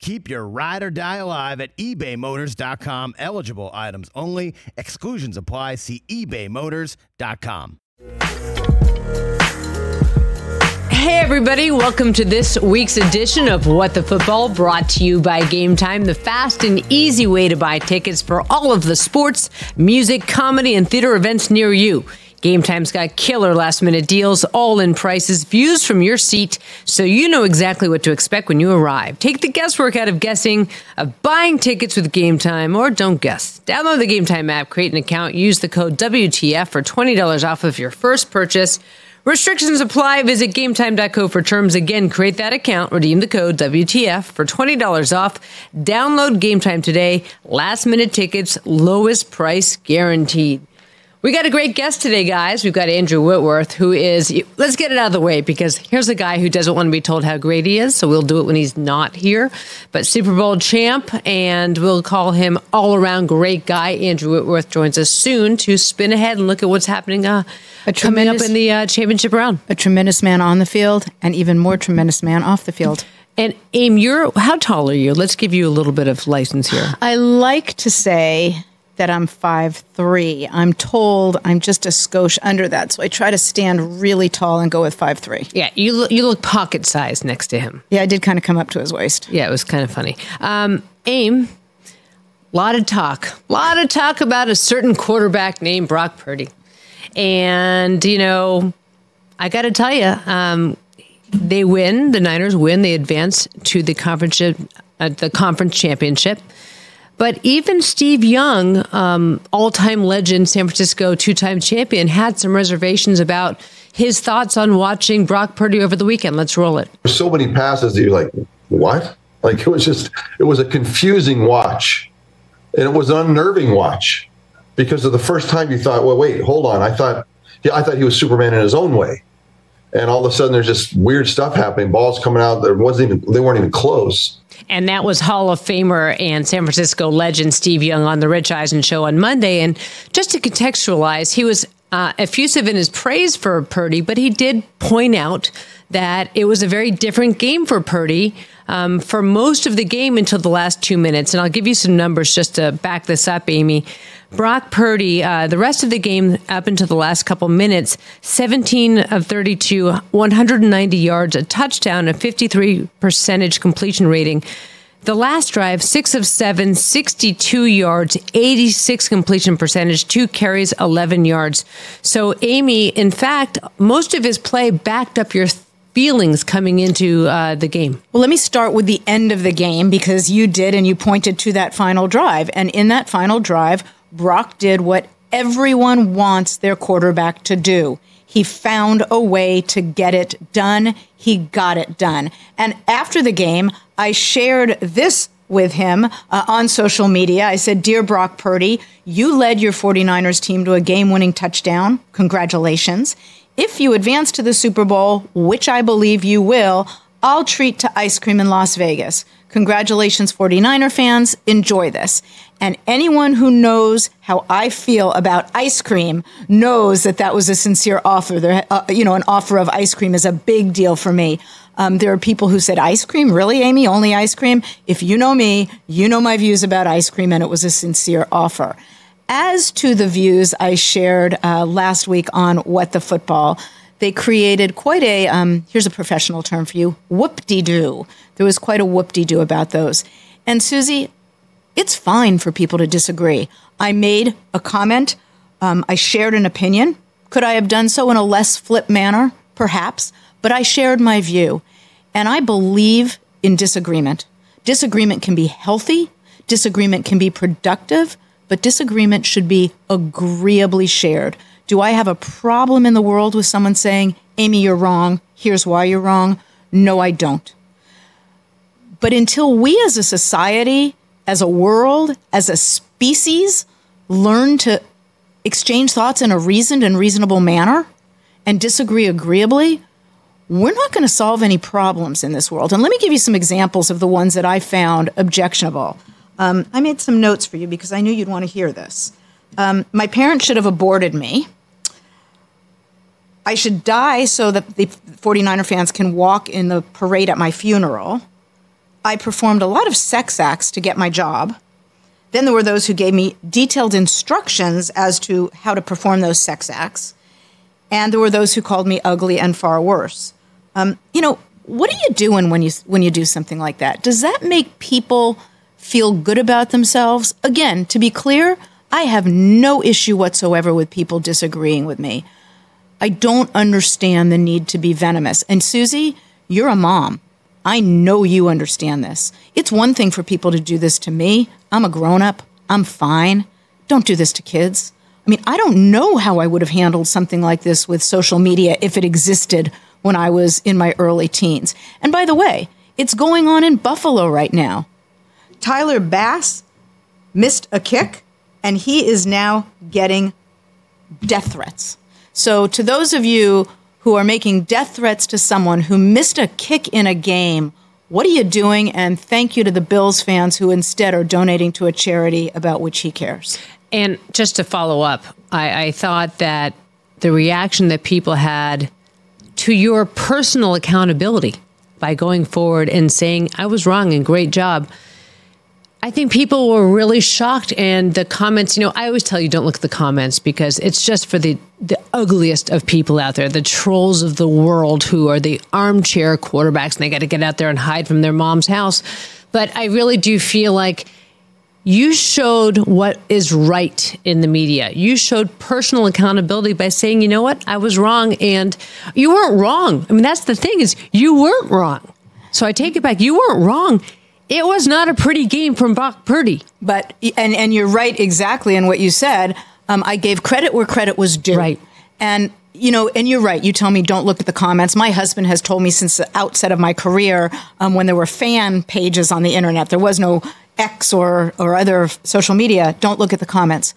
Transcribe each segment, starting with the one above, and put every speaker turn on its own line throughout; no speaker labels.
Keep your ride or die alive at ebaymotors.com. Eligible items only. Exclusions apply. See ebaymotors.com.
Hey, everybody, welcome to this week's edition of What the Football, brought to you by Game Time, the fast and easy way to buy tickets for all of the sports, music, comedy, and theater events near you. Game Time's got killer last minute deals, all in prices, views from your seat, so you know exactly what to expect when you arrive. Take the guesswork out of guessing, of buying tickets with Game Time, or don't guess. Download the Game Time app, create an account, use the code WTF for $20 off of your first purchase. Restrictions apply. Visit gametime.co for terms. Again, create that account, redeem the code WTF for $20 off. Download Game Time today. Last minute tickets, lowest price guaranteed. We got a great guest today, guys. We've got Andrew Whitworth, who is, let's get it out of the way because here's a guy who doesn't want to be told how great he is, so we'll do it when he's not here. But Super Bowl champ, and we'll call him all around great guy. Andrew Whitworth joins us soon to spin ahead and look at what's happening uh, coming up in the uh, championship round.
A tremendous man on the field, and even more tremendous man off the field.
And Aim, you're how tall are you? Let's give you a little bit of license here.
I like to say that I'm five three. I'm told I'm just a skosh under that, so I try to stand really tall and go with five three.
Yeah, you look, you look pocket sized next to him.
Yeah, I did kind of come up to his waist.
Yeah, it was kind of funny. Um, Aim, lot of talk, a lot of talk about a certain quarterback named Brock Purdy, and you know, I got to tell you, um, they win. The Niners win. They advance to the conference uh, the conference championship. But even Steve Young, um, all time legend, San Francisco two time champion, had some reservations about his thoughts on watching Brock Purdy over the weekend. Let's roll it.
There's so many passes that you're like, what? Like it was just, it was a confusing watch. And it was an unnerving watch because of the first time you thought, well, wait, hold on. I thought, yeah, I thought he was Superman in his own way. And all of a sudden there's just weird stuff happening. Balls coming out. There wasn't even, they weren't even close.
And that was Hall of Famer and San Francisco legend Steve Young on the Rich Eisen show on Monday. And just to contextualize, he was uh, effusive in his praise for Purdy, but he did point out that it was a very different game for Purdy um, for most of the game until the last two minutes. And I'll give you some numbers just to back this up, Amy. Brock Purdy, uh, the rest of the game up until the last couple minutes, 17 of 32, 190 yards, a touchdown, a 53 percentage completion rating. The last drive, six of seven, 62 yards, 86 completion percentage, two carries, 11 yards. So, Amy, in fact, most of his play backed up your feelings coming into uh, the game?
Well, let me start with the end of the game because you did and you pointed to that final drive. And in that final drive, Brock did what everyone wants their quarterback to do. He found a way to get it done. He got it done. And after the game, I shared this with him uh, on social media. I said, Dear Brock Purdy, you led your 49ers team to a game winning touchdown. Congratulations. If you advance to the Super Bowl, which I believe you will, I'll treat to ice cream in Las Vegas. Congratulations, 49er fans. Enjoy this. And anyone who knows how I feel about ice cream knows that that was a sincere offer. There, uh, you know, an offer of ice cream is a big deal for me. Um, there are people who said, Ice cream? Really, Amy? Only ice cream? If you know me, you know my views about ice cream, and it was a sincere offer. As to the views I shared uh, last week on What the Football, they created quite a, um, here's a professional term for you, whoop de doo. There was quite a whoop de doo about those. And Suzy, it's fine for people to disagree. I made a comment, um, I shared an opinion. Could I have done so in a less flip manner? Perhaps. But I shared my view. And I believe in disagreement. Disagreement can be healthy, disagreement can be productive but disagreement should be agreeably shared. Do I have a problem in the world with someone saying, Amy, you're wrong, here's why you're wrong? No, I don't. But until we as a society, as a world, as a species, learn to exchange thoughts in a reasoned and reasonable manner and disagree agreeably, we're not going to solve any problems in this world. And let me give you some examples of the ones that I found objectionable. Um, I made some notes for you because I knew you'd want to hear this. Um, my parents should have aborted me. I should die so that the 49er fans can walk in the parade at my funeral. I performed a lot of sex acts to get my job. Then there were those who gave me detailed instructions as to how to perform those sex acts. And there were those who called me ugly and far worse. Um, you know, what are you doing when you when you do something like that? Does that make people feel good about themselves? Again, to be clear, I have no issue whatsoever with people disagreeing with me. I don't understand the need to be venomous. And Suzy, you're a mom. I know you understand this. It's one thing for people to do this to me. I'm a grown up. I'm fine. Don't do this to kids. I mean, I don't know how I would have handled something like this with social media if it existed when I was in my early teens. And by the way, it's going on in Buffalo right now. Tyler Bass missed a kick, and he is now getting death threats. So, to those of you who are making death threats to someone who missed a kick in a game, what are you doing? And thank you to the Bills fans who instead are donating to a charity about which he cares.
And just to follow up, I, I thought that the reaction that people had to your personal accountability by going forward and saying, I was wrong and great job. I think people were really shocked, and the comments. You know, I always tell you don't look at the comments because it's just for the the ugliest of people out there, the trolls of the world who are the armchair quarterbacks, and they got to get out there and hide from their mom's house. But I really do feel like you showed what is right in the media. You showed personal accountability by saying, you know what, I was wrong, and you weren't wrong. I mean, that's the thing is you weren't wrong. So I take it back. You weren't wrong. It was not a pretty game from Brock Purdy.
But and and you're right exactly in what you said. Um, I gave credit where credit was due.
Right.
And you know, and you're right. You tell me don't look at the comments. My husband has told me since the outset of my career, um, when there were fan pages on the internet, there was no X or or other social media. Don't look at the comments.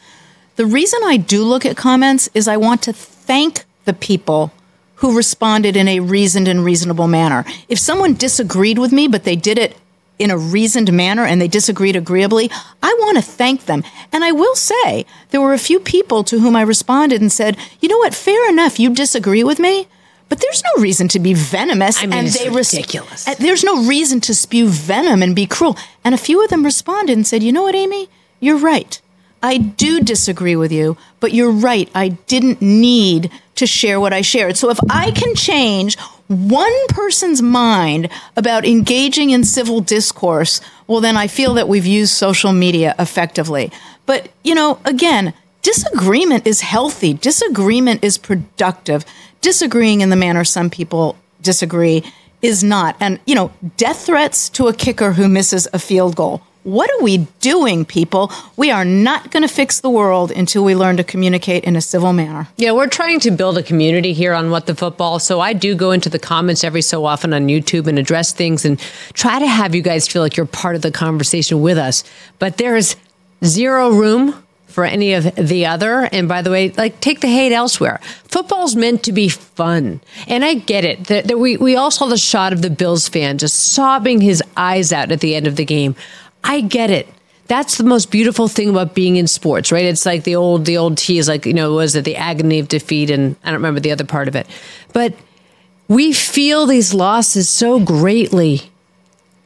The reason I do look at comments is I want to thank the people who responded in a reasoned and reasonable manner. If someone disagreed with me, but they did it in a reasoned manner and they disagreed agreeably, I want to thank them. And I will say, there were a few people to whom I responded and said, you know what, fair enough, you disagree with me. But there's no reason to be venomous.
I mean,
and they
ridiculous.
Res- there's no reason to spew venom and be cruel. And a few of them responded and said, you know what, Amy? You're right. I do disagree with you, but you're right. I didn't need to share what I shared. So if I can change one person's mind about engaging in civil discourse, well, then I feel that we've used social media effectively. But, you know, again, disagreement is healthy, disagreement is productive. Disagreeing in the manner some people disagree is not. And, you know, death threats to a kicker who misses a field goal what are we doing, people? We are not going to fix the world until we learn to communicate in a civil manner.
Yeah, we're trying to build a community here on What the Football. So I do go into the comments every so often on YouTube and address things and try to have you guys feel like you're part of the conversation with us. But there is zero room for any of the other. And by the way, like take the hate elsewhere. Football's meant to be fun. And I get it. That, that we, we all saw the shot of the Bills fan just sobbing his eyes out at the end of the game. I get it. That's the most beautiful thing about being in sports, right? It's like the old the old T is like you know, was it the agony of defeat, and I don't remember the other part of it, but we feel these losses so greatly.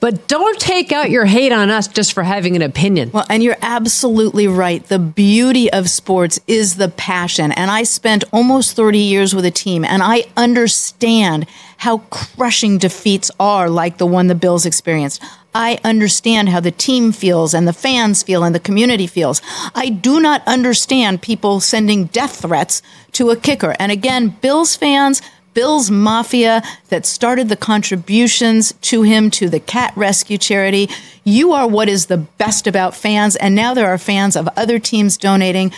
But don't take out your hate on us just for having an opinion.
Well, and you're absolutely right. The beauty of sports is the passion. And I spent almost 30 years with a team, and I understand how crushing defeats are, like the one the Bills experienced. I understand how the team feels and the fans feel and the community feels. I do not understand people sending death threats to a kicker. And again, Bills fans, Bills Mafia that started the contributions to him to the cat rescue charity. You are what is the best about fans. And now there are fans of other teams donating.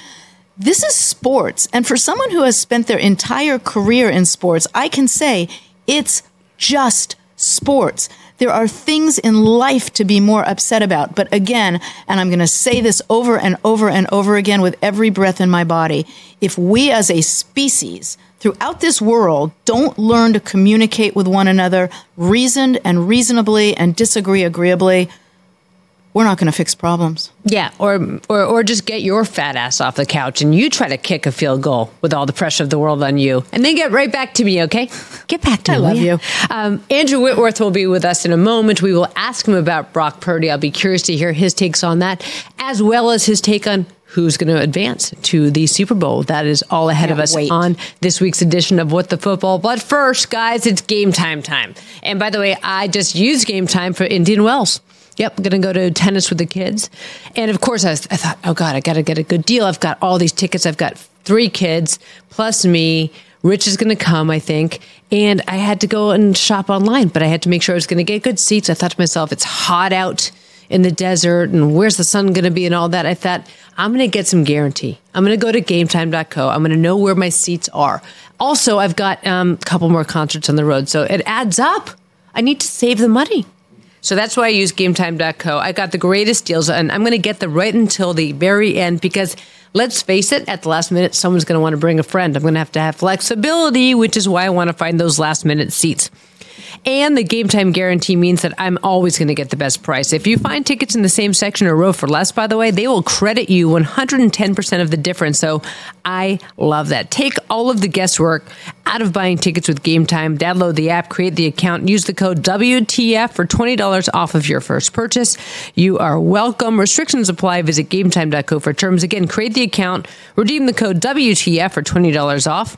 This is sports. And for someone who has spent their entire career in sports, I can say it's just sports. There are things in life to be more upset about. But again, and I'm going to say this over and over and over again with every breath in my body, if we as a species throughout this world don't learn to communicate with one another reasoned and reasonably and disagree agreeably, we're not going to fix problems.
Yeah, or, or or just get your fat ass off the couch and you try to kick a field goal with all the pressure of the world on you, and then get right back to me. Okay, get back to
I
me.
I love you.
Um, Andrew Whitworth will be with us in a moment. We will ask him about Brock Purdy. I'll be curious to hear his takes on that, as well as his take on who's going to advance to the Super Bowl. That is all ahead
Can't
of us
wait.
on this week's edition of What the Football. But first, guys, it's game time time. And by the way, I just used game time for Indian Wells. Yep, going to go to tennis with the kids. And of course, I, was, I thought, oh God, I got to get a good deal. I've got all these tickets. I've got three kids plus me. Rich is going to come, I think. And I had to go and shop online, but I had to make sure I was going to get good seats. I thought to myself, it's hot out in the desert and where's the sun going to be and all that. I thought, I'm going to get some guarantee. I'm going to go to gametime.co. I'm going to know where my seats are. Also, I've got um, a couple more concerts on the road, so it adds up. I need to save the money. So that's why I use gametime.co. I got the greatest deals, and I'm going to get them right until the very end because let's face it, at the last minute, someone's going to want to bring a friend. I'm going to have to have flexibility, which is why I want to find those last minute seats. And the game time guarantee means that I'm always going to get the best price. If you find tickets in the same section or row for less, by the way, they will credit you 110% of the difference. So I love that. Take all of the guesswork out of buying tickets with Game Time. Download the app, create the account, use the code WTF for $20 off of your first purchase. You are welcome. Restrictions apply. Visit gametime.co for terms. Again, create the account, redeem the code WTF for $20 off.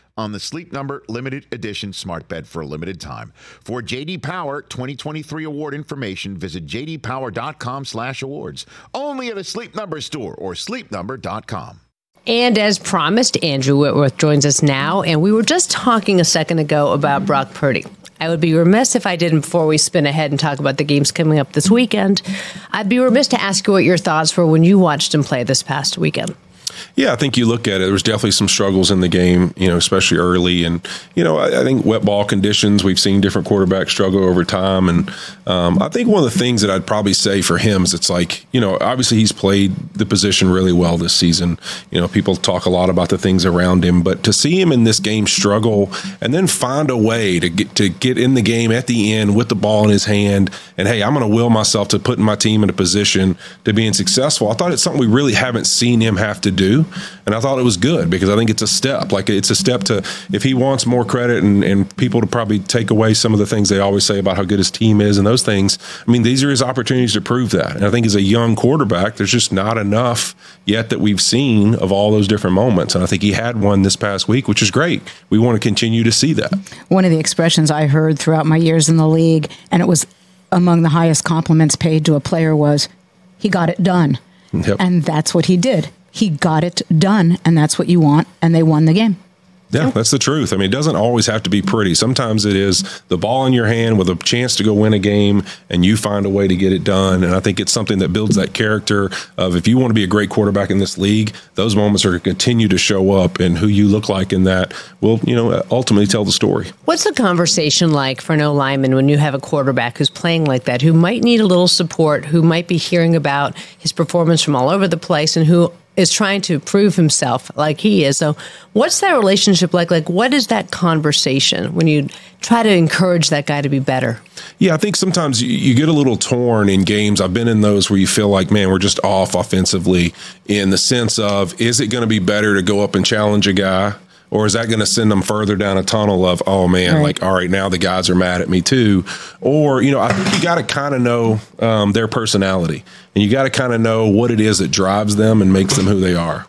on the Sleep Number limited edition smart bed for a limited time. For JD Power 2023 award information, visit jdpower.com/awards. Only at a Sleep Number store or sleepnumber.com.
And as promised, Andrew Whitworth joins us now. And we were just talking a second ago about Brock Purdy. I would be remiss if I didn't, before we spin ahead and talk about the games coming up this weekend, I'd be remiss to ask you what your thoughts were when you watched him play this past weekend.
Yeah, I think you look at it. There was definitely some struggles in the game, you know, especially early, and you know, I, I think wet ball conditions. We've seen different quarterbacks struggle over time, and um, I think one of the things that I'd probably say for him is it's like, you know, obviously he's played the position really well this season. You know, people talk a lot about the things around him, but to see him in this game struggle and then find a way to get to get in the game at the end with the ball in his hand, and hey, I'm going to will myself to putting my team in a position to being successful. I thought it's something we really haven't seen him have to do. And I thought it was good because I think it's a step. Like it's a step to if he wants more credit and, and people to probably take away some of the things they always say about how good his team is and those things. I mean, these are his opportunities to prove that. And I think as a young quarterback, there's just not enough yet that we've seen of all those different moments. And I think he had one this past week, which is great. We want to continue to see that.
One of the expressions I heard throughout my years in the league, and it was among the highest compliments paid to a player, was he got it done.
Yep.
And that's what he did. He got it done, and that's what you want, and they won the game.
Yeah, that's the truth. I mean, it doesn't always have to be pretty. Sometimes it is the ball in your hand with a chance to go win a game, and you find a way to get it done. And I think it's something that builds that character of if you want to be a great quarterback in this league, those moments are going to continue to show up, and who you look like in that will, you know, ultimately tell the story.
What's the conversation like for no lineman when you have a quarterback who's playing like that, who might need a little support, who might be hearing about his performance from all over the place, and who is trying to prove himself like he is. So, what's that relationship like? Like, what is that conversation when you try to encourage that guy to be better?
Yeah, I think sometimes you, get a little torn in games. I've been in those where you feel like, man, we're just off offensively in the sense of, is it going to be better to go up and challenge a guy? Or is that going to send them further down a tunnel of, oh man,
Right.
like all right, now the guys are mad at me too, or you know, I think you got to kind of know um, their personality, and you got to kind of know what it is that drives them and makes them who they are.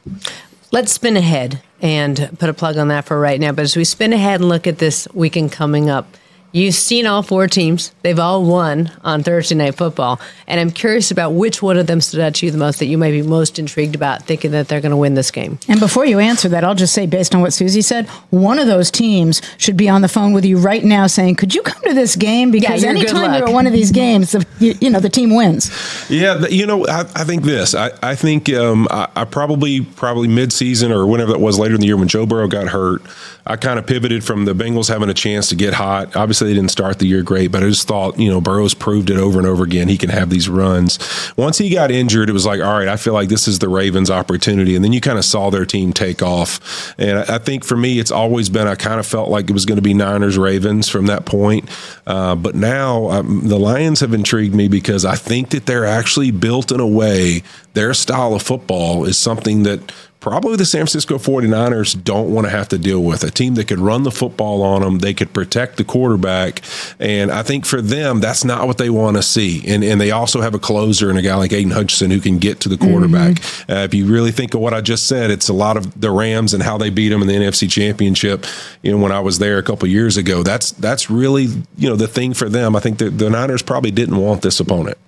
Let's spin ahead and put a plug on that for right now. But as we spin ahead and look at this weekend coming up, you've seen all four teams. They've all won on Thursday Night Football. And I'm curious about which one of them stood out to you the most that you might be most intrigued about, thinking that they're going to win this game.
And before you answer that, I'll just say, based on what Suzy said, one of those teams should be on the phone with you right now saying, Could you come to this game? Because
you're
anytime you're at one of these games, the, you, you know, the team wins.
Yeah, th- you know, I, I think this. I, I think um, I, I probably probably mid-season or whenever that was later in the year when Joe Burrow got hurt, I kind of pivoted from the Bengals having a chance to get hot. Obviously, they didn't start the year great, but I just thought, you know, Burrow's proved it over and over again. He can have these runs. Once he got injured, it was like, all right, I feel like this is the Ravens' opportunity, and then you kind of saw their team take off. And I, think for me, it's always been. I kind of felt like it was going to be Niners Ravens from that point. Uh, but now um, the Lions have intrigued me because I think that they're actually built in a way. Their style of football is something that probably the San Francisco 49ers don't want to have to deal with. A team that could run the football on them, they could protect the quarterback. And I think for them, that's not what they want to see. And, and they also have a closer and a guy like Aidan Hutchinson who can get to the quarterback. Uh, if you really think of what I just said, it's a lot of the Rams and how they beat them in the NFC Championship. You know, when I was there a couple years ago, that's that's really you know the thing for them. I think the, the Niners probably didn't want this opponent.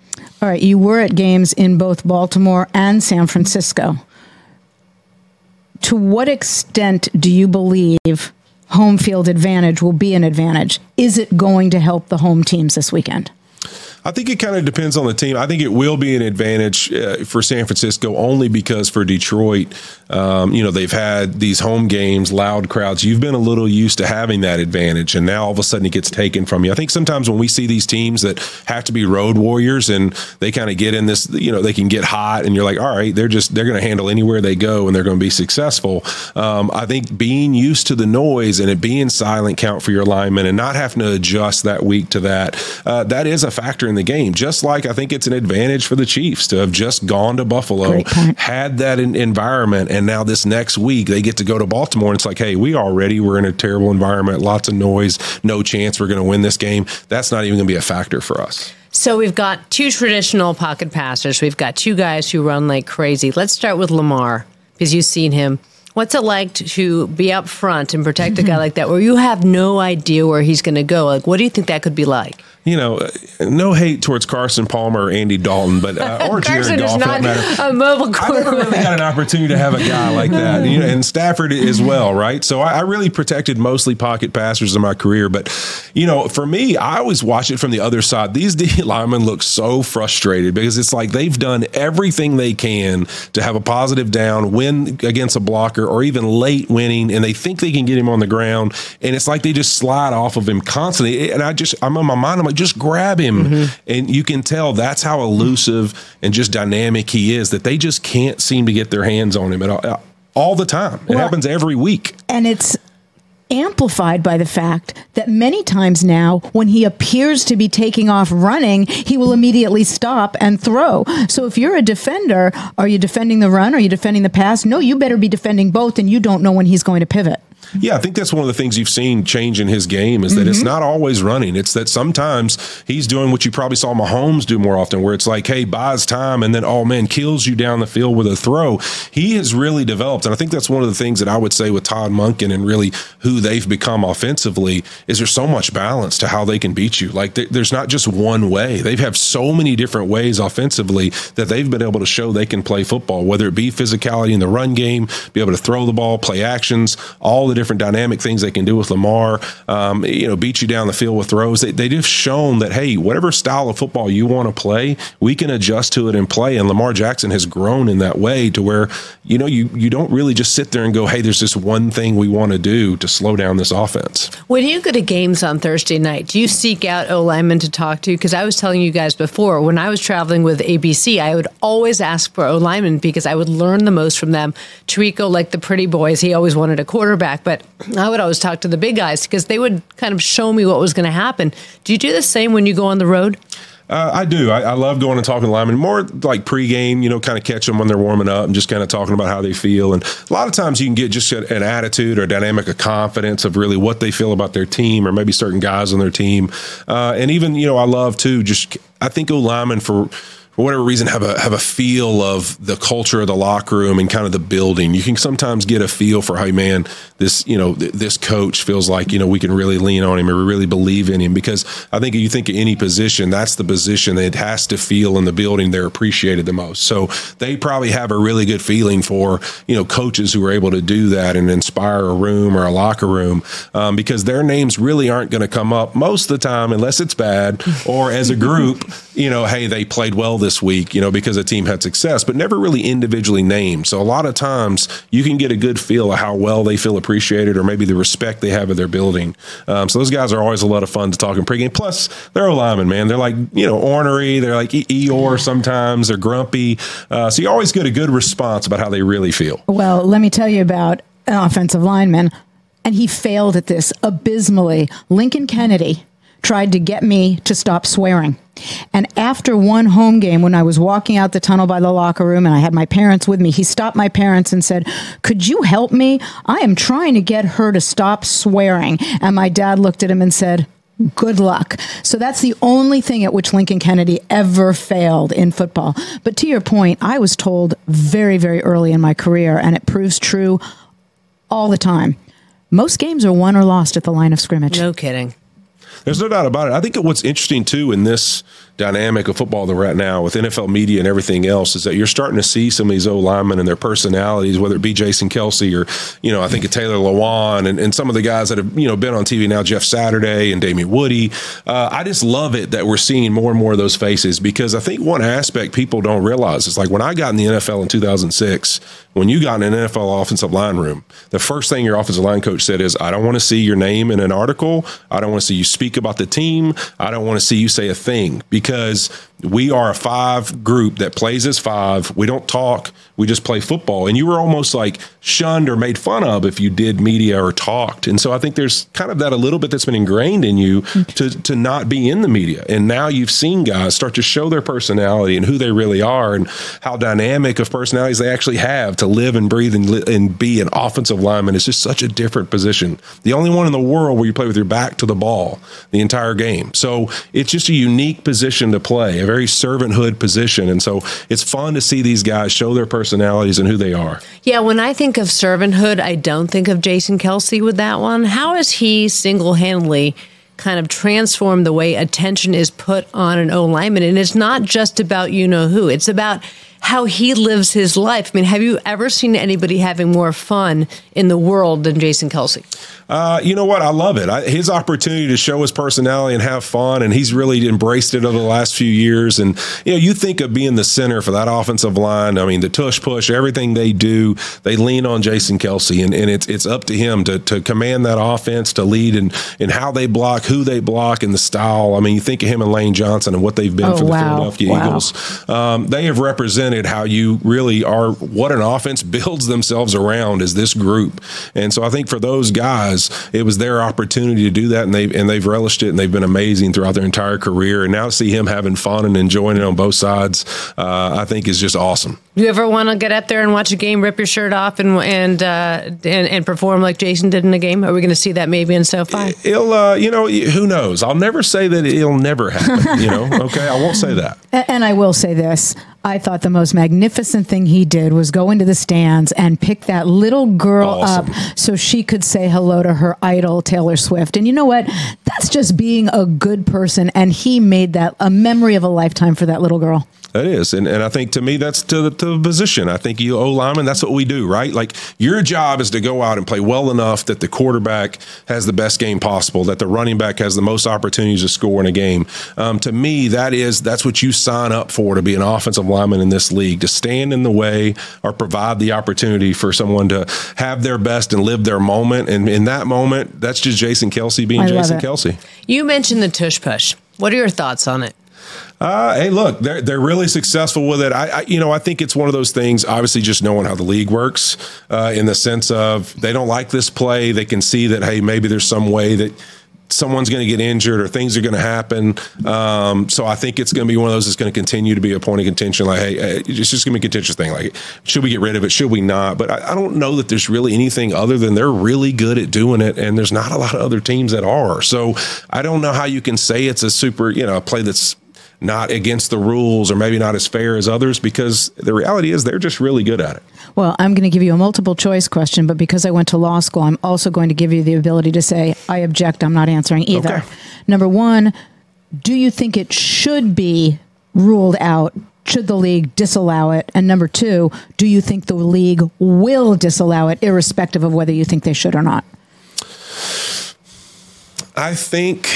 All right, you were at games in both Baltimore and San Francisco. To what extent do you believe home field advantage will be an advantage? Is it going to help the home teams this weekend?
I think it kind of depends on the team. I think it will be an advantage uh, for San Francisco only because for Detroit, um, you know, they've had these home games, loud crowds. You've been a little used to having that advantage, and now all of a sudden it gets taken from you. I think sometimes when we see these teams that have to be road warriors and they kind of get in this, you know, they can get hot, and you're like, all right, they're just they're going to handle anywhere they go, and they're going to be successful. Um, I think being used to the noise and it being silent count for your linemen and not having to adjust that week to that, uh, that is a factor in the game. Just like I think it's an advantage for the Chiefs to have just gone to Buffalo, had that in, environment, and now this next week they get to go to Baltimore. And it's like, hey, we already we're in a terrible environment, lots of noise, no chance we're going to win this game. That's not even going to be a factor for us.
So we've got two traditional pocket passers. We've got two guys who run like crazy. Let's start with Lamar because you've seen him. What's it like to be up front and protect a guy like that where you have no idea where he's going to go? Like, what do you think that could be like?
You know, uh, no hate towards Carson Palmer or Andy Dalton, but uh, or Jared
Carson
Goff
not
matter.
a mobile
I never really got an opportunity to have a guy like that, and, you know, and Stafford as well, right? So I, I really protected mostly pocket passers in my career, but you know, for me, I always watch it from the other side. These D linemen look so frustrated because it's like they've done everything they can to have a positive down, win against a blocker, or even late winning, and they think they can get him on the ground, and it's like they just slide off of him constantly. And I just, I'm in my mind, I'm like, just grab him, mm-hmm. and you can tell that's how elusive and just dynamic he is. That they just can't seem to get their hands on him at all, all the time. It
Well-
happens every week.
And it's amplified by the fact that many times now, when he appears to be taking off running, he will immediately stop and throw. So if you're a defender, are you defending the run? Are you defending the pass? No, you better be defending both, and you don't know when he's going to pivot.
Yeah, I think that's one of the things you've seen change in his game is that it's
Mm-hmm.
not always running. It's that sometimes he's doing what you probably saw Mahomes do more often, where it's like, hey, buys time and then, oh man, kills you down the field with a throw. He has really developed. And I think that's one of the things that I would say with Todd Monken and really who they've become offensively is there's so much balance to how they can beat you. Like there- there's not just one way. They have so many different ways offensively that they've been able to show they can play football, whether it be physicality in the run game, be able to throw the ball, play actions, all the different dynamic things they can do with Lamar, um, you know, beat you down the field with throws. They, they just shown that, hey, whatever style of football you want to play, we can adjust to it and play. And Lamar Jackson has grown in that way to where, you know, you, you don't really just sit there and go, hey, there's this one thing we want to do to slow down this offense.
When you go to games on Thursday night, do you seek out O linemen to talk to? Because I was telling you guys before, when I was traveling with ABC, I would always ask for O linemen because I would learn the most from them. Tirico, like the pretty boys, he always wanted a quarterback, but I would always talk to the big guys because they would kind of show me what was going to happen. Do you do the same when you go on the road?
Uh, I do. I, I, love going and talking to linemen more like pregame, you know, kind of catch them when they're warming up and just kind of talking about how they feel. And a lot of times you can get just an attitude or dynamic of confidence of really what they feel about their team or maybe certain guys on their team. Uh, and even, you know, I love too, just I think O linemen for for whatever reason have a have a feel of the culture of the locker room and kind of the building. You can sometimes get a feel for how man this you know th- this coach feels like you know we can really lean on him or we really believe in him because I think if you think of any position, that's the position that has to feel in the building they're appreciated the most. So they probably have a really good feeling for you know coaches who are able to do that and inspire a room or a locker room um, because their names really aren't going to come up most of the time unless it's bad or as a group you know hey they played well this week, you know, because a team had success, but never really individually named. So a lot of times you can get a good feel of how well they feel appreciated or maybe the respect they have of their building. Um, so those guys are always a lot of fun to talk in pregame. Plus, they're a lineman, man. They're like, you know, ornery. They're like e- Eeyore sometimes. They're grumpy. Uh, so you always get a good response about how they really feel.
Well, let me tell you about an offensive lineman, and he failed at this abysmally. Lincoln Kennedy tried to get me to stop swearing. And after one home game, when I was walking out the tunnel by the locker room and I had my parents with me, he stopped my parents and said, Could you help me? I am trying to get her to stop swearing. And my dad looked at him and said, Good luck. So that's the only thing at which Lincoln Kennedy ever failed in football. But to your point, I was told very, very early in my career, and it proves true all the time. Most games are won or lost at the line of scrimmage.
No kidding.
There's no doubt about it. I think what's interesting too in this dynamic of football that we're at now with NFL media and everything else is that you're starting to see some of these O linemen and their personalities, whether it be Jason Kelce or, you know, I think of Taylor Lewan and, and some of the guys that have, you know, been on TV now, Jeff Saturday and Damien Woody. Uh, I just love it that we're seeing more and more of those faces because I think one aspect people don't realize is like when I got in the NFL in 2006, when you got in an NFL offensive line room, the first thing your offensive line coach said is, I don't want to see your name in an article. I don't want to see you speak about the team. I don't want to see you say a thing because because we are a five group that plays as five. We don't talk. We just play football. And you were almost like shunned or made fun of if you did media or talked. And so I think there's kind of that a little bit that's been ingrained in you to, to not be in the media. And now you've seen guys start to show their personality and who they really are and how dynamic of personalities they actually have to live and breathe and, li- and be an offensive lineman. It's just such a different position. The only one in the world where you play with your back to the ball the entire game. So it's just a unique position to play a very servanthood position. And so it's fun to see these guys show their personalities and who they are.
Yeah, when I think of servanthood, I don't think of Jason Kelce with that one. How has he single handedly kind of transformed the way attention is put on an O lineman? And it's not just about you know who, it's about how he lives his life. I mean, have you ever seen anybody having more fun in the world than Jason Kelce?
Uh, you know what? I love it. I, his opportunity to show his personality and have fun, and he's really embraced it over the last few years. And you know, you think of being the center for that offensive line. I mean, the tush push, everything they do, they lean on Jason Kelce, and, and it's it's up to him to to command that offense, to lead and and how they block, who they block, and the style. I mean, you think of him and Lane Johnson and what they've been
oh,
for the
wow.
Philadelphia
wow.
Eagles. Um, they have represented how you really are, what an offense builds themselves around is this group. And so I think for those guys, it was their opportunity to do that, and they and they've relished it, and they've been amazing throughout their entire career. And now to see him having fun and enjoying it on both sides, uh, I think is just awesome.
Do you ever want to get up there and watch a game, rip your shirt off, and and uh, and, and, perform like Jason did in a game? Are we going to see that maybe in SoFi?
It'll, uh, you know, who knows? I'll never say that it'll never happen. You know, okay, I won't say that.
And I will say this: I thought the most magnificent thing he did was go into the stands and pick that little girl awesome. up so she could say hello to her idol, Taylor Swift. And you know what? That's just being a good person. And he made that a memory of a lifetime for that little girl.
That is, and, and I think to me that's to the, to the position. I think you O lineman, that's what we do, right? Like your job is to go out and play well enough that the quarterback has the best game possible, that the running back has the most opportunities to score in a game. Um, to me, that is that's what you sign up for to be an offensive lineman in this league, to stand in the way or provide the opportunity for someone to have their best and live their moment. And in that moment, that's just Jason Kelce being
I
Jason Kelce.
You mentioned the tush push. What are your thoughts on it?
Uh, hey, look, they're they're really successful with it. I, I, you know, I think it's one of those things. Obviously, just knowing how the league works, uh, in the sense of they don't like this play, they can see that hey, maybe there's some way that someone's going to get injured or things are going to happen. Um, so I think it's going to be one of those that's going to continue to be a point of contention. Like, hey, it's just going to be a contentious thing. Like, should we get rid of it? Should we not? But I, I, don't know that there's really anything other than they're really good at doing it, and there's not a lot of other teams that are. So I don't know how you can say it's a super, you know, a play that's not against the rules or maybe not as fair as others because the reality is they're just really good at it.
Well, I'm going to give you a multiple choice question, but because I went to law school, I'm also going to give you the ability to say, I object, I'm not answering either. Okay. Number one, do you think it should be ruled out? Should the league disallow it? And number two, do you think the league will disallow it, irrespective of whether you think they should or not?
I think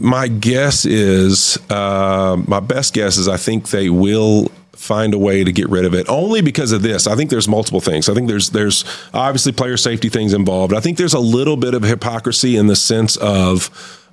my guess is, uh, my best guess is, I think they will find a way to get rid of it only because of this. I think there's multiple things. I think there's there's obviously player safety things involved. I think there's a little bit of hypocrisy in the sense of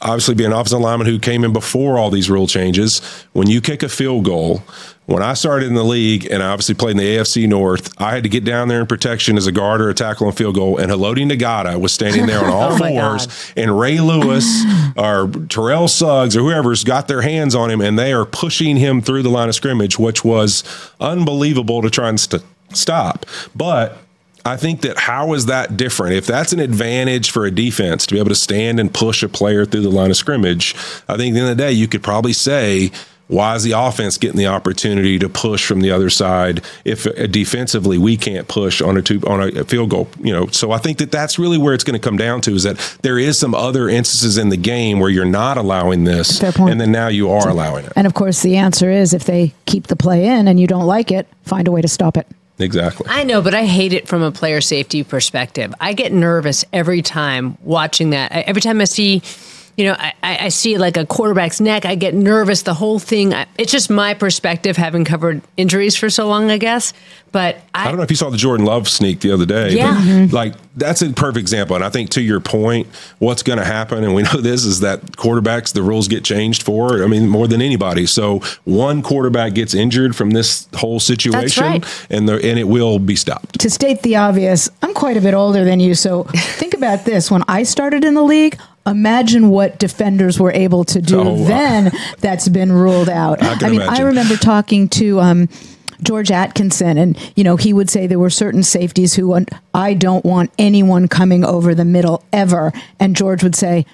obviously being an offensive lineman who came in before all these rule changes. When you kick a field goal, when I started in the league and I obviously played in the AFC North, I had to get down there in protection as a guard or a tackle and field goal. And Haloti Ngata was standing there on all oh fours, and Ray Lewis or Terrell Suggs or whoever's got their hands on him, and they are pushing him through the line of scrimmage, which was unbelievable to try and st- stop. But I think that how is that different? If that's an advantage for a defense to be able to stand and push a player through the line of scrimmage, I think at the end of the day, you could probably say why is the offense getting the opportunity to push from the other side if uh, defensively we can't push on a two, on a field goal? You know, so I think that that's really where it's going to come down to is that there is some other instances in the game where you're not allowing this, and then now you are allowing it.
And of course, the answer is if they keep the play in and you don't like it, find a way to stop it.
Exactly.
I know, but I hate it from a player safety perspective. I get nervous every time watching that. Every time I see you know, I, I see like a quarterback's neck, I get nervous. The whole thing. It's just my perspective, having covered injuries for so long, I guess. But I,
I don't know if you saw the Jordan Love sneak the other day.
Yeah.
Mm-hmm. Like that's a perfect example. And I think to your point, what's going to happen, and we know this is that quarterbacks, the rules get changed for. I mean, more than anybody. So one quarterback gets injured from this whole situation,
right.
and the, and it will be stopped.
To state the obvious, I'm quite a bit older than you, so think about this. When I started in the league, imagine what defenders were able to do oh, then that's been ruled out.
I, I
mean,
imagine.
I remember talking to um, George Atkinson, and you know, he would say there were certain safeties who I don't want anyone coming over the middle ever, and George would say,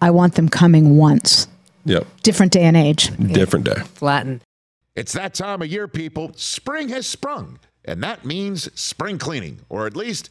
I want them coming once.
Yep.
Different day and age.
Different day.
Flatten.
It's that time of year, people. Spring has sprung, and that means spring cleaning, or at least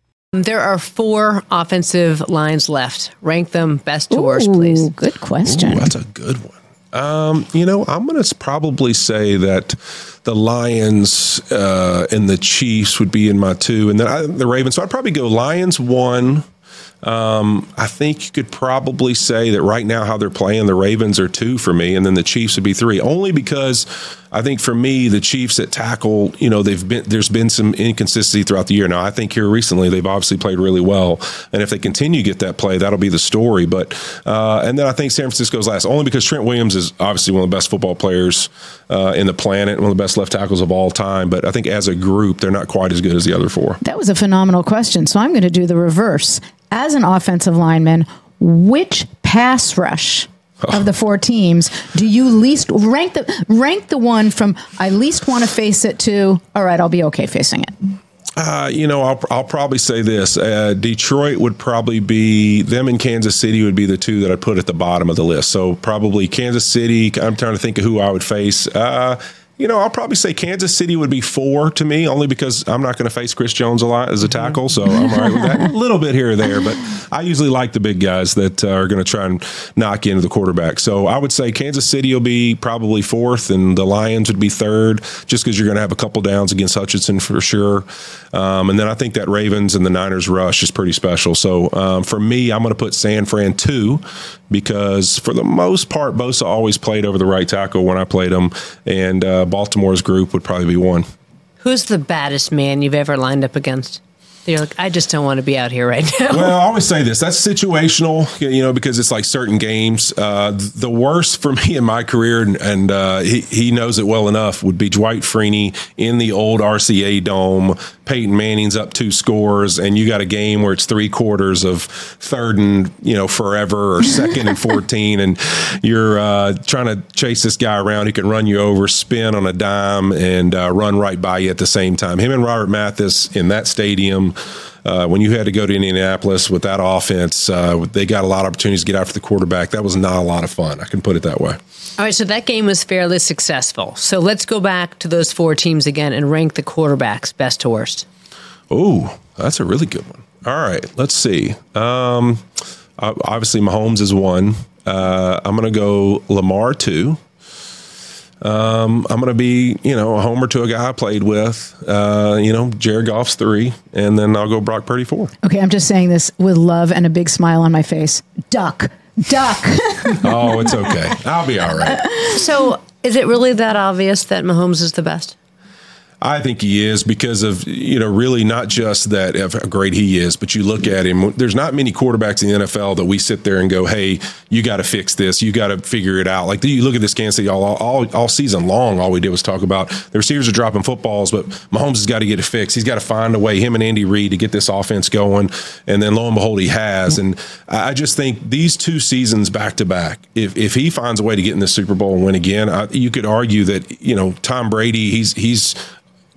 There are four offensive lines left. Rank them best to worst, please.
Good question.
Ooh, that's a good one. Um, you know, I'm going to probably say that the Lions uh, and the Chiefs would be in my two, and then I, the Ravens. So I'd probably go Lions one. Um, I think you could probably say that right now how they're playing, the Ravens are two for me, and then the Chiefs would be three. Only because I think for me, the Chiefs at tackle, you know, they've been there's been some inconsistency throughout the year. Now I think here recently they've obviously played really well, and if they continue to get that play, that'll be the story. But uh, and then I think San Francisco's last, only because Trent Williams is obviously one of the best football players uh, in the planet, one of the best left tackles of all time. But I think as a group, they're not quite as good as the other four.
That was a phenomenal question. So I'm going to do the reverse. As an offensive lineman, which pass rush of the four teams do you least rank the rank the one from I least want to face it to all right, I'll be okay facing it.
Uh, you know, I'll, I'll probably say this. Uh, Detroit would probably be, them and Kansas City would be the two that I'd put at the bottom of the list. So probably Kansas City. I'm trying to think of who I would face. Uh, you know, I'll probably say Kansas City would be four to me, only because I'm not going to face Chris Jones a lot as a tackle, so I'm all right with that. A little bit here or there, but I usually like the big guys that uh, are going to try and knock into the quarterback. So I would say Kansas City will be probably fourth, and the Lions would be third, just because you're going to have a couple downs against Hutchinson for sure. Um, and then I think that Ravens and the Niners rush is pretty special. So um, for me, I'm going to put San Fran two because for the most part, Bosa always played over the right tackle when I played him, and uh, Baltimore's group would probably be one.
Who's the baddest man you've ever lined up against? You're like, I just don't want to be out here right now.
Well, I always say this. That's situational, you know, because it's like certain games. Uh, the worst for me in my career, and, and uh, he, he knows it well enough, would be Dwight Freeney in the old RCA Dome. Peyton Manning's up two scores, and you got a game where it's three quarters of third and, you know, forever or second and 14, and you're uh, trying to chase this guy around who can run you over, spin on a dime, and uh, run right by you at the same time. Him and Robert Mathis in that stadium uh, when you had to go to Indianapolis with that offense, uh, they got a lot of opportunities to get after the quarterback. That was not a lot of fun. I can put it that way.
All right, so that game was fairly successful. So let's go back to those four teams again and rank the quarterbacks best to worst.
Oh, that's a really good one. All right, let's see. Um, obviously, Mahomes is one. Uh, I'm going to go Lamar two. Um, I'm going to be, you know, a homer to a guy I played with. Uh, you know, Jared Goff's three, and then I'll go Brock Purdy four.
Okay, I'm just saying this with love and a big smile on my face. Duck, duck.
oh, it's okay. I'll be all right.
So, is it really that obvious that Mahomes is the best?
I think he is because of, you know, really not just that how great he is, but you look at him. There's not many quarterbacks in the NFL that we sit there and go, hey, you got to fix this. You got to figure it out. Like you look at this Kansas City all, all, all season long, all we did was talk about the receivers are dropping footballs, but Mahomes has got to get it fixed. He's got to find a way, him and Andy Reid, to get this offense going. And then lo and behold, he has. And I just think these two seasons back to back, if, if he finds a way to get in the Super Bowl and win again, I, you could argue that, you know, Tom Brady, he's, he's,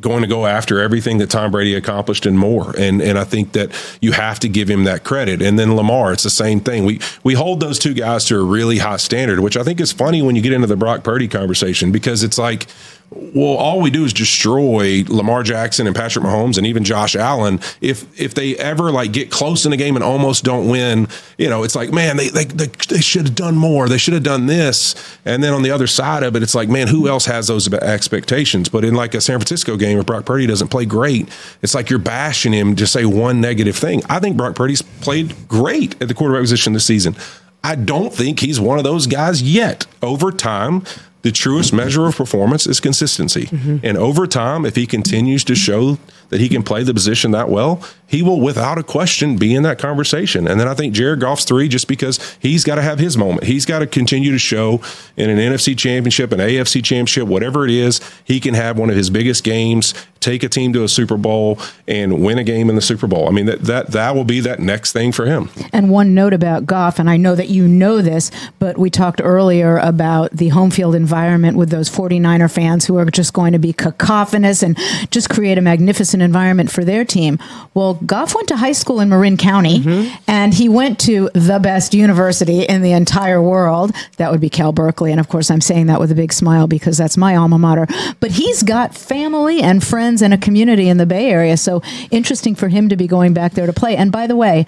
going to go after everything that Tom Brady accomplished and more. And and I think that you have to give him that credit. And then Lamar, it's the same thing. We we hold those two guys to a really high standard, which I think is funny when you get into the Brock Purdy conversation because it's like well, all we do is destroy Lamar Jackson and Patrick Mahomes and even Josh Allen. If if they ever like get close in a game and almost don't win, you know, it's like, man, they they, they, they should have done more. They should have done this. And then on the other side of it, it's like, man, who else has those expectations? But in like a San Francisco game, if Brock Purdy doesn't play great, it's like you're bashing him to say one negative thing. I think Brock Purdy's played great at the quarterback position this season. I don't think he's one of those guys yet. Over time, the truest measure of performance is consistency. Mm-hmm. And over time, if he continues to show that he can play the position that well, he will without a question be in that conversation. And then I think Jared Goff's three just because he's got to have his moment. He's got to continue to show in an NFC championship, an AFC championship, whatever it is, he can have one of his biggest games, take a team to a Super Bowl and win a game in the Super Bowl. I mean that that that will be that next thing for him.
And one note about Goff, and I know that you know this, but we talked earlier about the home field environment environment with those 49er fans who are just going to be cacophonous and just create a magnificent environment for their team. Well, Goff went to high school in Marin County mm-hmm. and he went to the best university in the entire world. That would be Cal Berkeley. And of course, I'm saying that with a big smile because that's my alma mater. But he's got family and friends and a community in the Bay Area. So interesting for him to be going back there to play. And by the way,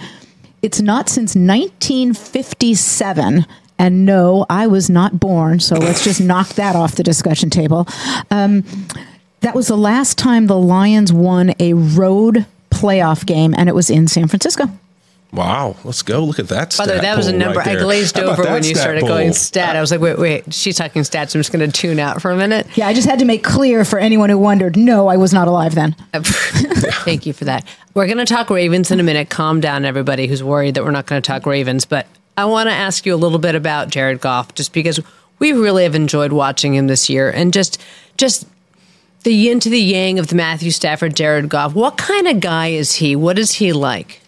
it's not since 1957 and no, I was not born, so let's just knock that off the discussion table. Um, that was the last time the Lions won a road playoff game, and it was in San Francisco.
Wow, let's go. Look at that.
By the way, that was a number right I glazed over when you started poll? going stat. I was like, wait, wait, she's talking stats. I'm just going to tune out for a minute.
Yeah, I just had to make clear for anyone who wondered. No, I was not alive then.
Thank you for that. We're going to talk Ravens in a minute. Calm down, everybody who's worried that we're not going to talk Ravens. But I want to ask you a little bit about Jared Goff, just because we really have enjoyed watching him this year, and just just the yin to the yang of the Matthew Stafford, Jared Goff. What kind of guy is he? What is he like?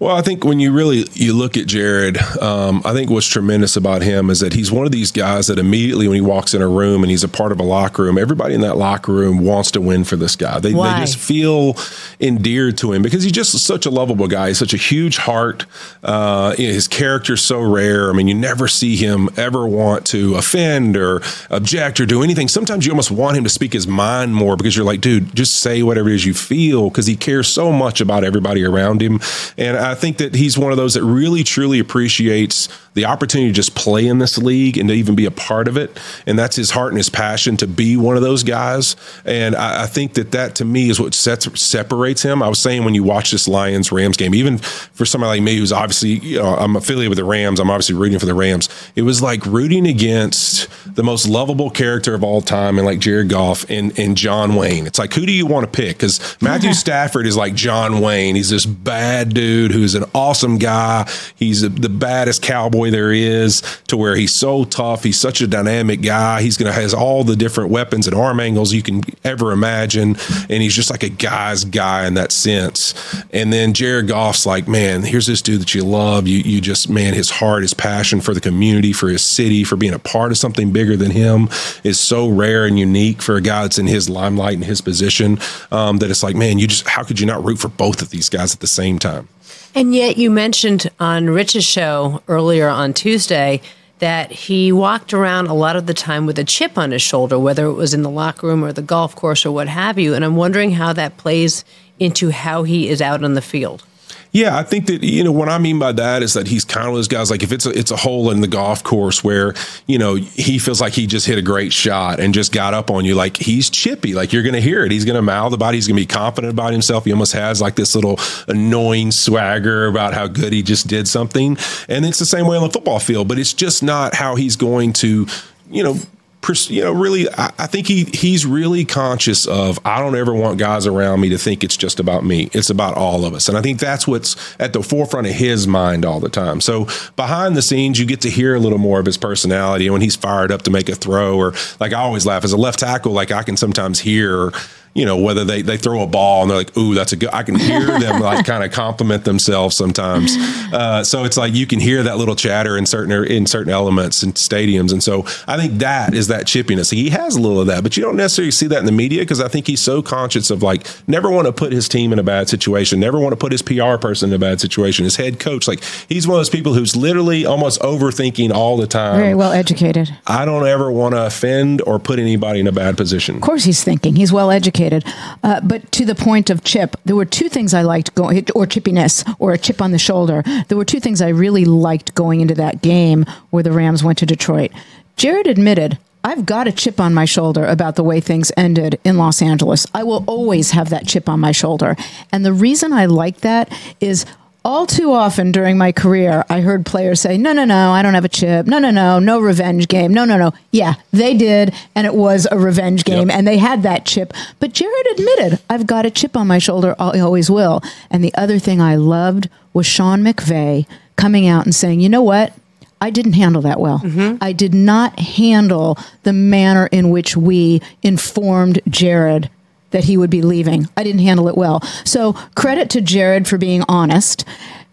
Well, I think when you really you look at Jared, um, I think what's tremendous about him is that he's one of these guys that immediately when he walks in a room and he's a part of a locker room, everybody in that locker room wants to win for this guy. They, they just feel endeared to him because he's just such a lovable guy. He's such a huge heart. Uh, you know, his character's so rare. I mean, you never see him ever want to offend or object or do anything. Sometimes you almost want him to speak his mind more because you're like, dude, just say whatever it is you feel because he cares so much about everybody around him. And I I think that he's one of those that really truly appreciates the opportunity to just play in this league and to even be a part of it. And that's his heart and his passion to be one of those guys. And I, I think that that to me is what sets, separates him. I was saying when you watch this Lions Rams game, even for somebody like me who's obviously, you know, I'm affiliated with the Rams, I'm obviously rooting for the Rams. It was like rooting against the most lovable character of all time and like Jared Goff and, and John Wayne. It's like, who do you want to pick? Because Matthew Stafford is like John Wayne. He's this bad dude who's an awesome guy. He's a, the baddest cowboy there is to where he's so tough. He's such a dynamic guy. He's to has all the different weapons and arm angles you can ever imagine. And he's just like a guy's guy in that sense. And then Jared Goff's like, man, here's this dude that you love. You, you just, man, his heart, his passion for the community, for his city, for being a part of something bigger than him is so rare and unique for a guy that's in his limelight and his position um, that it's like, man, you just, how could you not root for both of these guys at the same time?
And yet, you mentioned on Rich's show earlier on Tuesday that he walked around a lot of the time with a chip on his shoulder, whether it was in the locker room or the golf course or what have you. And I'm wondering how that plays into how he is out on the field.
Yeah, I think that you know what I mean by that is that he's kind of those guys like if it's a it's a hole in the golf course where you know he feels like he just hit a great shot and just got up on you like he's chippy like you're going to hear it. He's going to mouth about it. He's going to be confident about himself. He almost has like this little annoying swagger about how good he just did something. And it's the same way on the football field but it's just not how he's going to you know you know, really, I, I, think he he's really conscious of. I don't ever want guys around me to think it's just about me. It's about all of us, and I think that's what's at the forefront of his mind all the time. So behind the scenes, you get to hear a little more of his personality when he's fired up to make a throw, or like I always laugh as a left tackle. Like I can sometimes hear you know, whether they, they throw a ball and they're like, ooh, that's a good, I can hear them like kind of compliment themselves sometimes. Uh, so it's like you can hear that little chatter in certain, in certain elements in stadiums. And so I think that is that chippiness. He has a little of that, but you don't necessarily see that in the media because I think he's so conscious of like, never want to put his team in a bad situation, never want to put his PR person in a bad situation, his head coach. Like he's one of those people who's literally almost overthinking all the time.
Very well educated.
I don't ever want to offend or put anybody in a bad position.
Of course he's thinking. He's well educated uh, but to the point of chip, there were two things I liked going, or chippiness, or a chip on the shoulder. There were two things I really liked going into that game where the Rams went to Detroit. Jared admitted, I've got a chip on my shoulder about the way things ended in Los Angeles. I will always have that chip on my shoulder. And the reason I like that is all too often during my career, I heard players say, No, no, no, I don't have a chip. No, no, no, no revenge game. No, no, no. Yeah, they did. And it was a revenge game. Yep. And they had that chip. But Jared admitted, I've got a chip on my shoulder. I always will. And the other thing I loved was Sean McVay coming out and saying, You know what? I didn't handle that well. Mm-hmm. I did not handle the manner in which we informed Jared that he would be leaving. I didn't handle it well. So credit to Jared for being honest.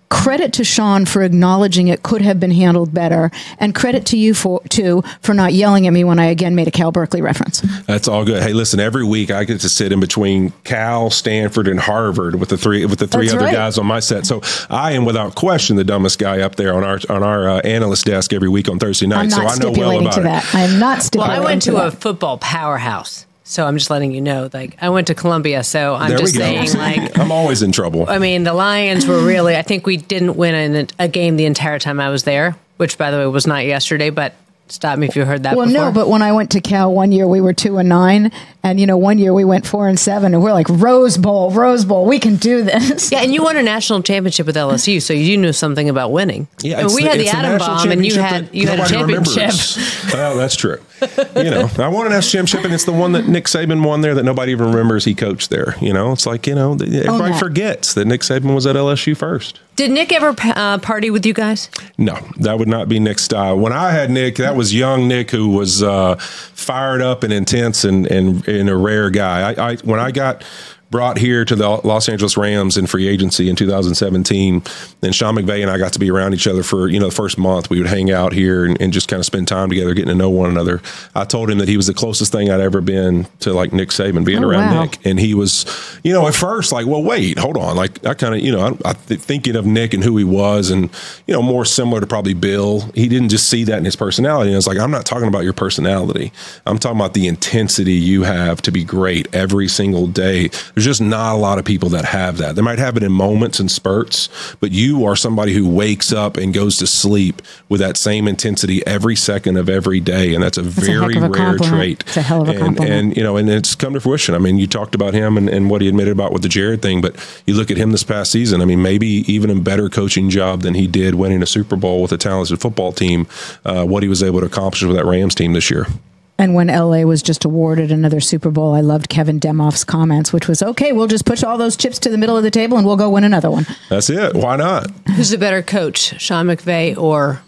credit to Sean for acknowledging it could have been handled better, and credit to you for too for not yelling at me when I again made a Cal Berkeley reference.
That's all good. Hey, listen, every week I get to sit in between Cal, Stanford, and Harvard with the three with the three
That's
other
right.
guys on my set. So I am without question the dumbest guy up there on our on our uh, analyst desk every week on Thursday night.
I'm
so
not
I know well
stipulating
about
to
it.
that. I am not stipulating.
Well, I went to a football powerhouse. So I'm just letting you know. Like I went to Columbia, so I'm
There
just saying like
I'm always in trouble.
I mean, the Lions were really. I think we didn't win in a game the entire time I was there, which, by the way, was not yesterday. But stop me if you heard that.
Well,
before.
no, but when I went to Cal one year, we were two and nine, and you know, one year we went four and seven, and we're like Rose Bowl, Rose Bowl, we can do this.
yeah, and you won a national championship with LSU, so you knew something about winning.
Yeah,
I mean,
it's
we had the Atom Bomb, and you had you had a championship.
remembers. well, oh, that's true. You know, I won an national championship, and it's the one that Nick Saban won there that nobody even remembers he coached there. You know, it's like you know everybody
that.
forgets that Nick Saban was at LSU first.
Did Nick ever uh, party with you guys?
No, that would not be Nick's style. When I had Nick, that was young Nick who was uh, fired up and intense and, and and a rare guy. I, I when I got brought here to the Los Angeles Rams in free agency in 2017, and Sean McVay and I got to be around each other for you know the first month. We would hang out here and, and just kind of spend time together, getting to know one another. I told him that he was the closest thing I'd ever been to like Nick Saban being
Oh,
around
wow.
Nick, and he was, you know, at first like, well, wait, hold on, like I kind of, you know, I, I th- thinking of Nick and who he was, and you know, more similar to probably Bill. He didn't just see that in his personality. And I was like, I'm not talking about your personality. I'm talking about the intensity you have to be great every single day. There's just not a lot of people that have that. They might have it in moments and spurts, but you are somebody who wakes up and goes to sleep with that same intensity every second of every day, and that's a
a
very
a
rare
compliment.
trait.
It's a hell of a
and,
compliment.
and you know, and it's come to fruition. I mean, you talked about him and, and what he admitted about with the Jared thing, but you look at him this past season. I mean, maybe even a better coaching job than he did winning a Super Bowl with a talented football team. Uh, what he was able to accomplish with that Rams team this year.
And when LA was just awarded another Super Bowl, I loved Kevin Demoff's comments, which was, "Okay, we'll just push all those chips to the middle of the table, and we'll go win another one."
That's it. Why not?
Who's a better coach, Sean McVay or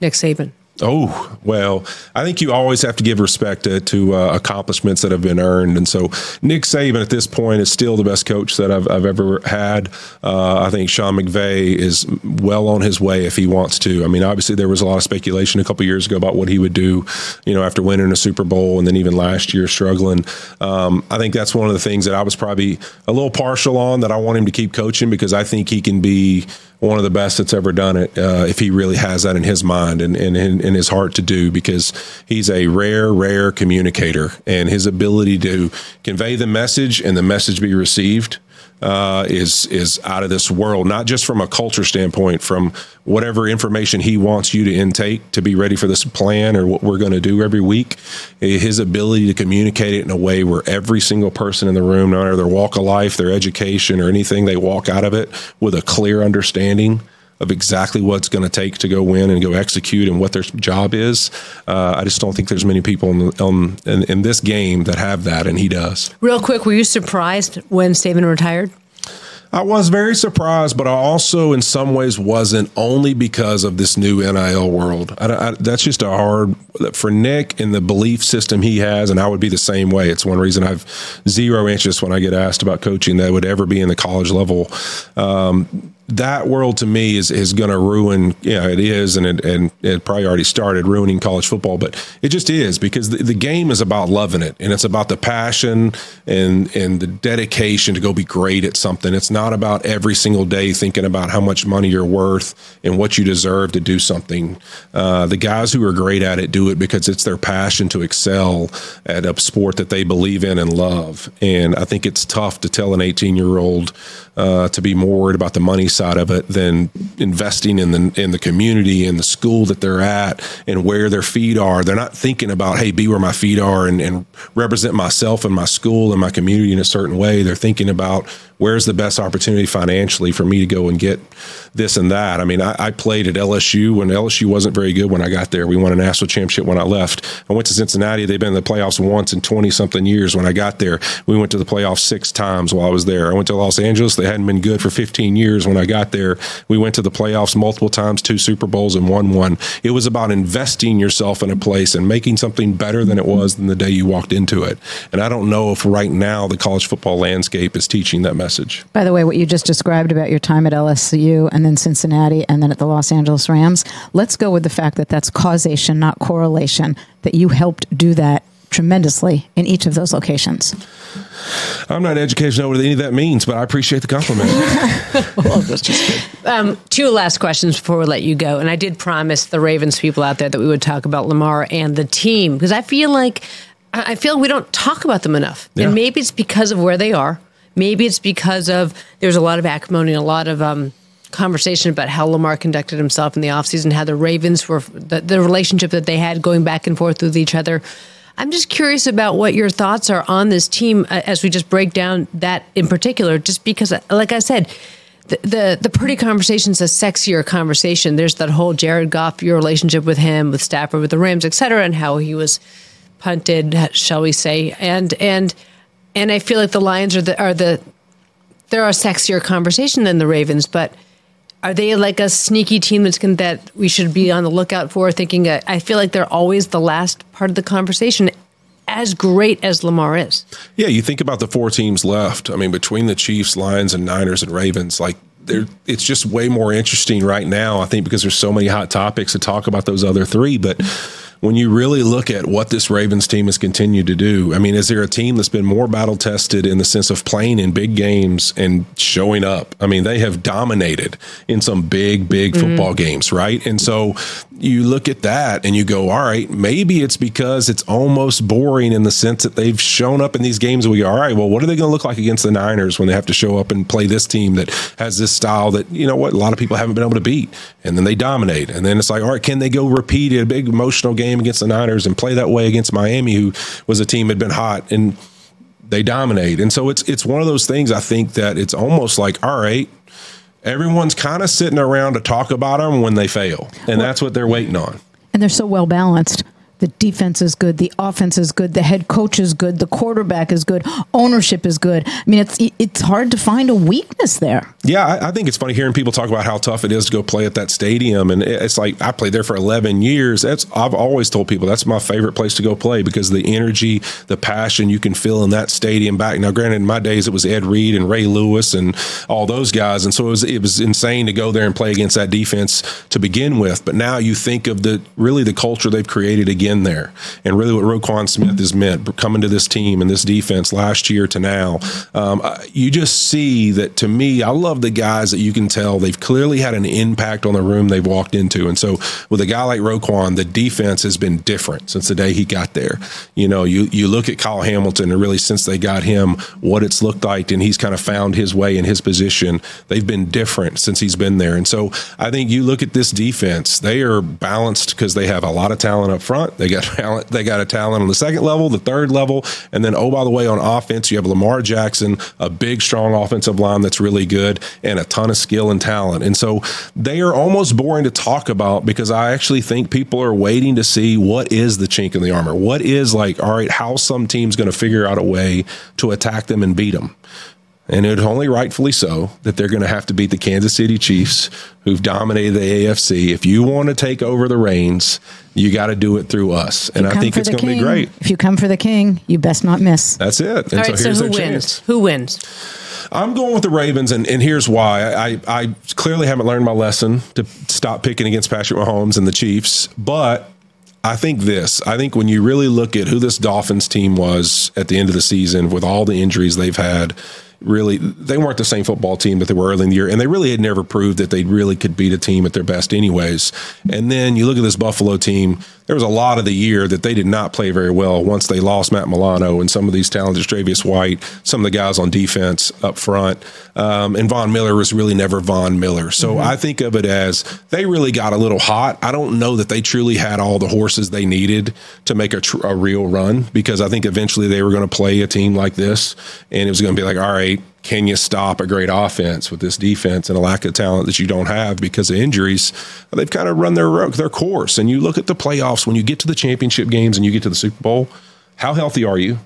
Nick Saban?
Oh, well, I think you always have to give respect to, to uh, accomplishments that have been earned. And so Nick Saban at this point is still the best coach that I've, I've ever had. Uh, I think Sean McVay is well on his way if he wants to. I mean, obviously, there was a lot of speculation a couple years ago about what he would do, you know, after winning a Super Bowl and then even last year struggling. Um, I think that's one of the things that I was probably a little partial on that I want him to keep coaching because I think he can be one of the best that's ever done it uh, if he really has that in his mind and, and in, in his heart to do because he's a rare rare communicator and his ability to convey the message and the message be received uh, is is out of this world. Not just from a culture standpoint, from whatever information he wants you to intake to be ready for this plan or what we're going to do every week. His ability to communicate it in a way where every single person in the room, no matter their walk of life, their education, or anything, they walk out of it with a clear understanding of exactly what's going to take to go win and go execute and what their job is. Uh, I just don't think there's many people in, the, um, in, in this game that have that, and he does.
Real quick, were you surprised when Saban retired?
I was very surprised, but I also, in some ways, wasn't only because of this new NIL world. I, I, that's just a hard for Nick and the belief system he has, and I would be the same way. It's one reason I've zero interest when I get asked about coaching that would ever be in the college level. Um, that world to me is is going to ruin. Yeah, it is, and it and it probably already started ruining college football. But it just is because the, the game is about loving it, and it's about the passion and and the dedication to go be great at something. It's not about every single day thinking about how much money you're worth and what you deserve to do something. Uh, the guys who are great at it do it because it's their passion to excel at a sport that they believe in and love. And I think it's tough to tell an 18 year old uh, to be more worried about the money side of it than investing in the in the community and the school that they're at and where their feet are. They're not thinking about, hey, be where my feet are and, and represent myself and my school and my community in a certain way. They're thinking about where's the best opportunity financially for me to go and get this and that. I mean, I, I played at LSU when LSU wasn't very good when I got there. We won a national championship when I left. I went to Cincinnati. They've been in the playoffs once in 20 something years when I got there. We went to the playoffs six times while I was there. I went to Los Angeles. They hadn't been good for 15 years when I got there. We went to the playoffs multiple times, two Super Bowls, and won one. It was about investing yourself in a place and making something better than it was than the day you walked into it. And I don't know if right now the college football landscape is teaching that message.
By the way, what you just described about your time at LSU and then Cincinnati and then at the Los Angeles Rams, let's go with the fact that that's causation, not correlation, that you helped do that tremendously in each of those locations.
I'm not educated to know what any of that means, but I appreciate the compliment.
um, two last questions before we let you go. And I did promise the Ravens people out there that we would talk about Lamar and the team because I feel like I feel we don't talk about them enough. Yeah. And maybe it's because of where they are. Maybe it's because of there's a lot of acrimony, and a lot of um, conversation about how Lamar conducted himself in the offseason, how the Ravens were, the, the relationship that they had going back and forth with each other. I'm just curious about what your thoughts are on this team uh, as we just break down that in particular, just because, uh, like I said, the, the, the Purdy conversation is a sexier conversation. There's that whole Jared Goff, your relationship with him, with Stafford, with the Rams, et cetera, and how he was punted, shall we say, and and and I feel like the Lions are the are the they're a sexier conversation than the Ravens, but are they like a sneaky team that's can, that we should be on the lookout for? Thinking uh, I feel like they're always the last part of the conversation. As great as Lamar is,
yeah. You think about the four teams left. I mean, between the Chiefs, Lions, and Niners and Ravens, like it's just way more interesting right now. I think because there's so many hot topics to talk about those other three, but when you really look at what this Ravens team has continued to do, I mean, is there a team that's been more battle tested in the sense of playing in big games and showing up? I mean, they have dominated in some big, big mm-hmm. football games, right? And so you look at that and you go, all right, maybe it's because it's almost boring in the sense that they've shown up in these games. We go, all right, well, what are they going to look like against the Niners when they have to show up and play this team that has this style that, you know what, a lot of people haven't been able to beat? And then they dominate. And then it's like, all right, can they go repeat a big emotional game? against the Niners and play that way against Miami, who was a team had been hot and they dominate. And so it's it's one of those things. I think that it's almost like all right, everyone's kind of sitting around to talk about them when they fail, and that's what they're waiting on.
And they're so well balanced the defense is good, the offense is good, the head coach is good, the quarterback is good, ownership is good. I mean, it's it's hard to find a weakness there.
Yeah, I, I, think it's funny hearing people talk about how tough it is to go play at that stadium, and it's like I played there for 11 years. That's I've always told people that's my favorite place to go play because the energy, the passion you can feel in that stadium back. Now, granted, in my days it was Ed Reed and Ray Lewis and all those guys, and so it was it was insane to go there and play against that defense to begin with. But now you think of the really the culture they've created again in there. And really, what Roquan Smith has meant coming to this team and this defense last year to now, um, you just see that to me, I love the guys that you can tell they've clearly had an impact on the room they've walked into. And so, with a guy like Roquan, the defense has been different since the day he got there. You know, you you look at Kyle Hamilton, and really since they got him, what it's looked like, and he's kind of found his way in his position. They've been different since he's been there. And so, I think you look at this defense; they are balanced because they have a lot of talent up front. They got talent. They got a talent on the second level, the third level, and then oh by the way, on offense you have Lamar Jackson, a big strong offensive line that's really good, and a ton of skill and talent. And so they are almost boring to talk about because I actually think people are waiting to see what is the chink in the armor. What is like, all right, how some team's going to figure out a way to attack them and beat them and it's only rightfully so that they're going to have to beat the Kansas City Chiefs, who've dominated the AFC. If you want to take over the reins, you got to do it through us, and I think it's going to be great.
If you come for the king, you best not miss.
That's it.
And All right, so, so who wins? Chance. Who wins?
I'm going with the Ravens, and, and here's why. I, I clearly haven't learned my lesson to stop picking against Patrick Mahomes and the Chiefs, but I think this. I think when you really look at who this Dolphins team was at the end of the season with all the injuries they've had, really they weren't the same football team that they were early in the year, and they really had never proved that they really could beat a team at their best, anyways. And then you look at this Buffalo team; there was a lot of the year that they did not play very well. Once they lost Matt Milano and some of these talented Tre'Davious White, some of the guys on defense up front, um, and Von Miller was really never Von Miller. So mm-hmm. I think of it as they really got a little hot. I don't know that they truly had all the horses they needed to make a, tr- a real run because I think eventually they were going to play a team like this, and it was going to be like, all right can you stop a great offense with this defense and a lack of talent that you don't have because of injuries? They've kind of run their their course. And you look at the playoffs when you get to the championship games and you get to the Super Bowl. How healthy are you?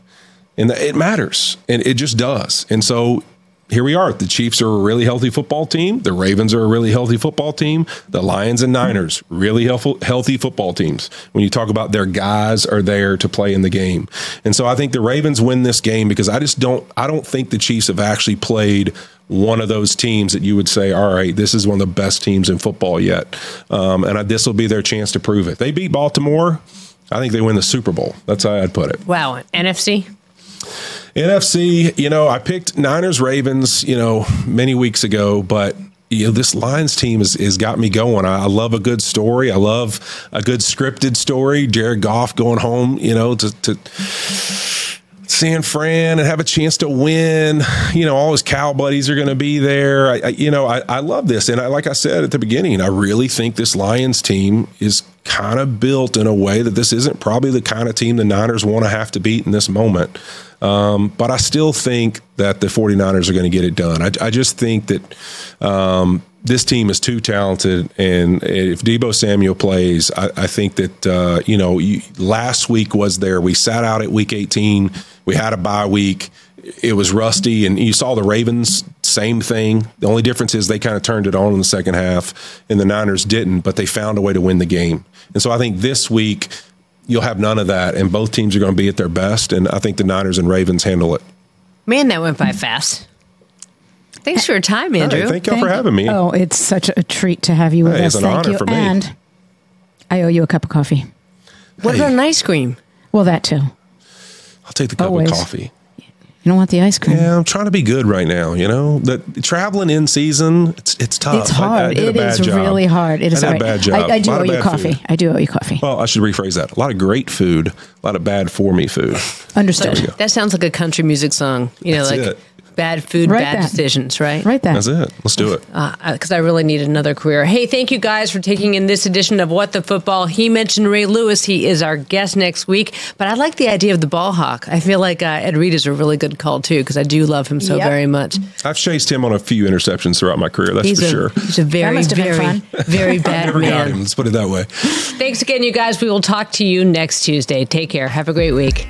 And it matters, and it just does. And so here we are. The Chiefs are a really healthy football team. The Ravens are a really healthy football team. The Lions and Niners, really healthy football teams. When you talk about their guys are there to play in the game. And so I think the Ravens win this game because I just don't I don't think the Chiefs have actually played one of those teams that you would say, all right, this is one of the best teams in football yet. Um, and this will be their chance to prove it. They beat Baltimore. I think they win the Super Bowl. That's how I'd put it.
Wow. NFC?
NFC, you know, I picked Niners Ravens, you know, many weeks ago, but you know, this Lions team has, has got me going. I, I, love a good story. I love a good scripted story. Jared Goff going home, you know, to, to San Fran and have a chance to win. You know, all his Cal buddies are going to be there. I, I, you know, I, I love this. And I, like I said at the beginning, I really think this Lions team is kind of built in a way that this isn't probably the kind of team the Niners want to have to beat in this moment. Um, but I still think that the 49ers are going to get it done. I, I just think that um, this team is too talented. And if Deebo Samuel plays, I, I think that, uh, you know, last week was there. We sat out at week 18, we had a bye week. It was rusty, and you saw the Ravens, same thing. The only difference is they kind of turned it on in the second half, and the Niners didn't, but they found a way to win the game. And so I think this week, you'll have none of that, and both teams are going to be at their best. And I think the Niners and Ravens handle it.
Man, that went by fast. Thanks for your time, Andrew.
Hey, thank you for having me.
Oh, it's such a treat to have you with
hey,
us.
It's an
thank
honor
you.
for me.
And I owe you a cup of coffee.
What
Hey.
about an ice cream?
Well, that too.
I'll take the cup
Always.
of coffee.
You don't want the ice cream?
Yeah, I'm trying to be good right now. You know that traveling in season, it's it's tough.
It's
I- I
hard.
did a bad job.
really hard. It is
I did a bad job.
I, I do owe you coffee.
food.
I do owe you coffee.
Well, I should rephrase that. A lot of great food, a lot of bad for me food.
Understood.
There we go.
That sounds like a country music song. You know,
That's
like
it.
Bad food,
Write
bad
that.
decisions, right?
Right there.
That's it. Let's do it.
Because I really need another career. Hey, thank you guys for taking in this edition of What the Football. He mentioned Ray Lewis. He is our guest next week. But I like the idea of the ball hawk. I feel like uh, Ed Reed is a really good call, too, because I do love him so
Yep.
very much.
I've chased him on a few interceptions throughout my career. That's
He's
for
a,
sure.
he's a very,
must
very,
fun.
very bad
Never got
man.
him. Let's put it that way.
Thanks again, you guys. We will talk to you next Tuesday. Take care. Have a great week.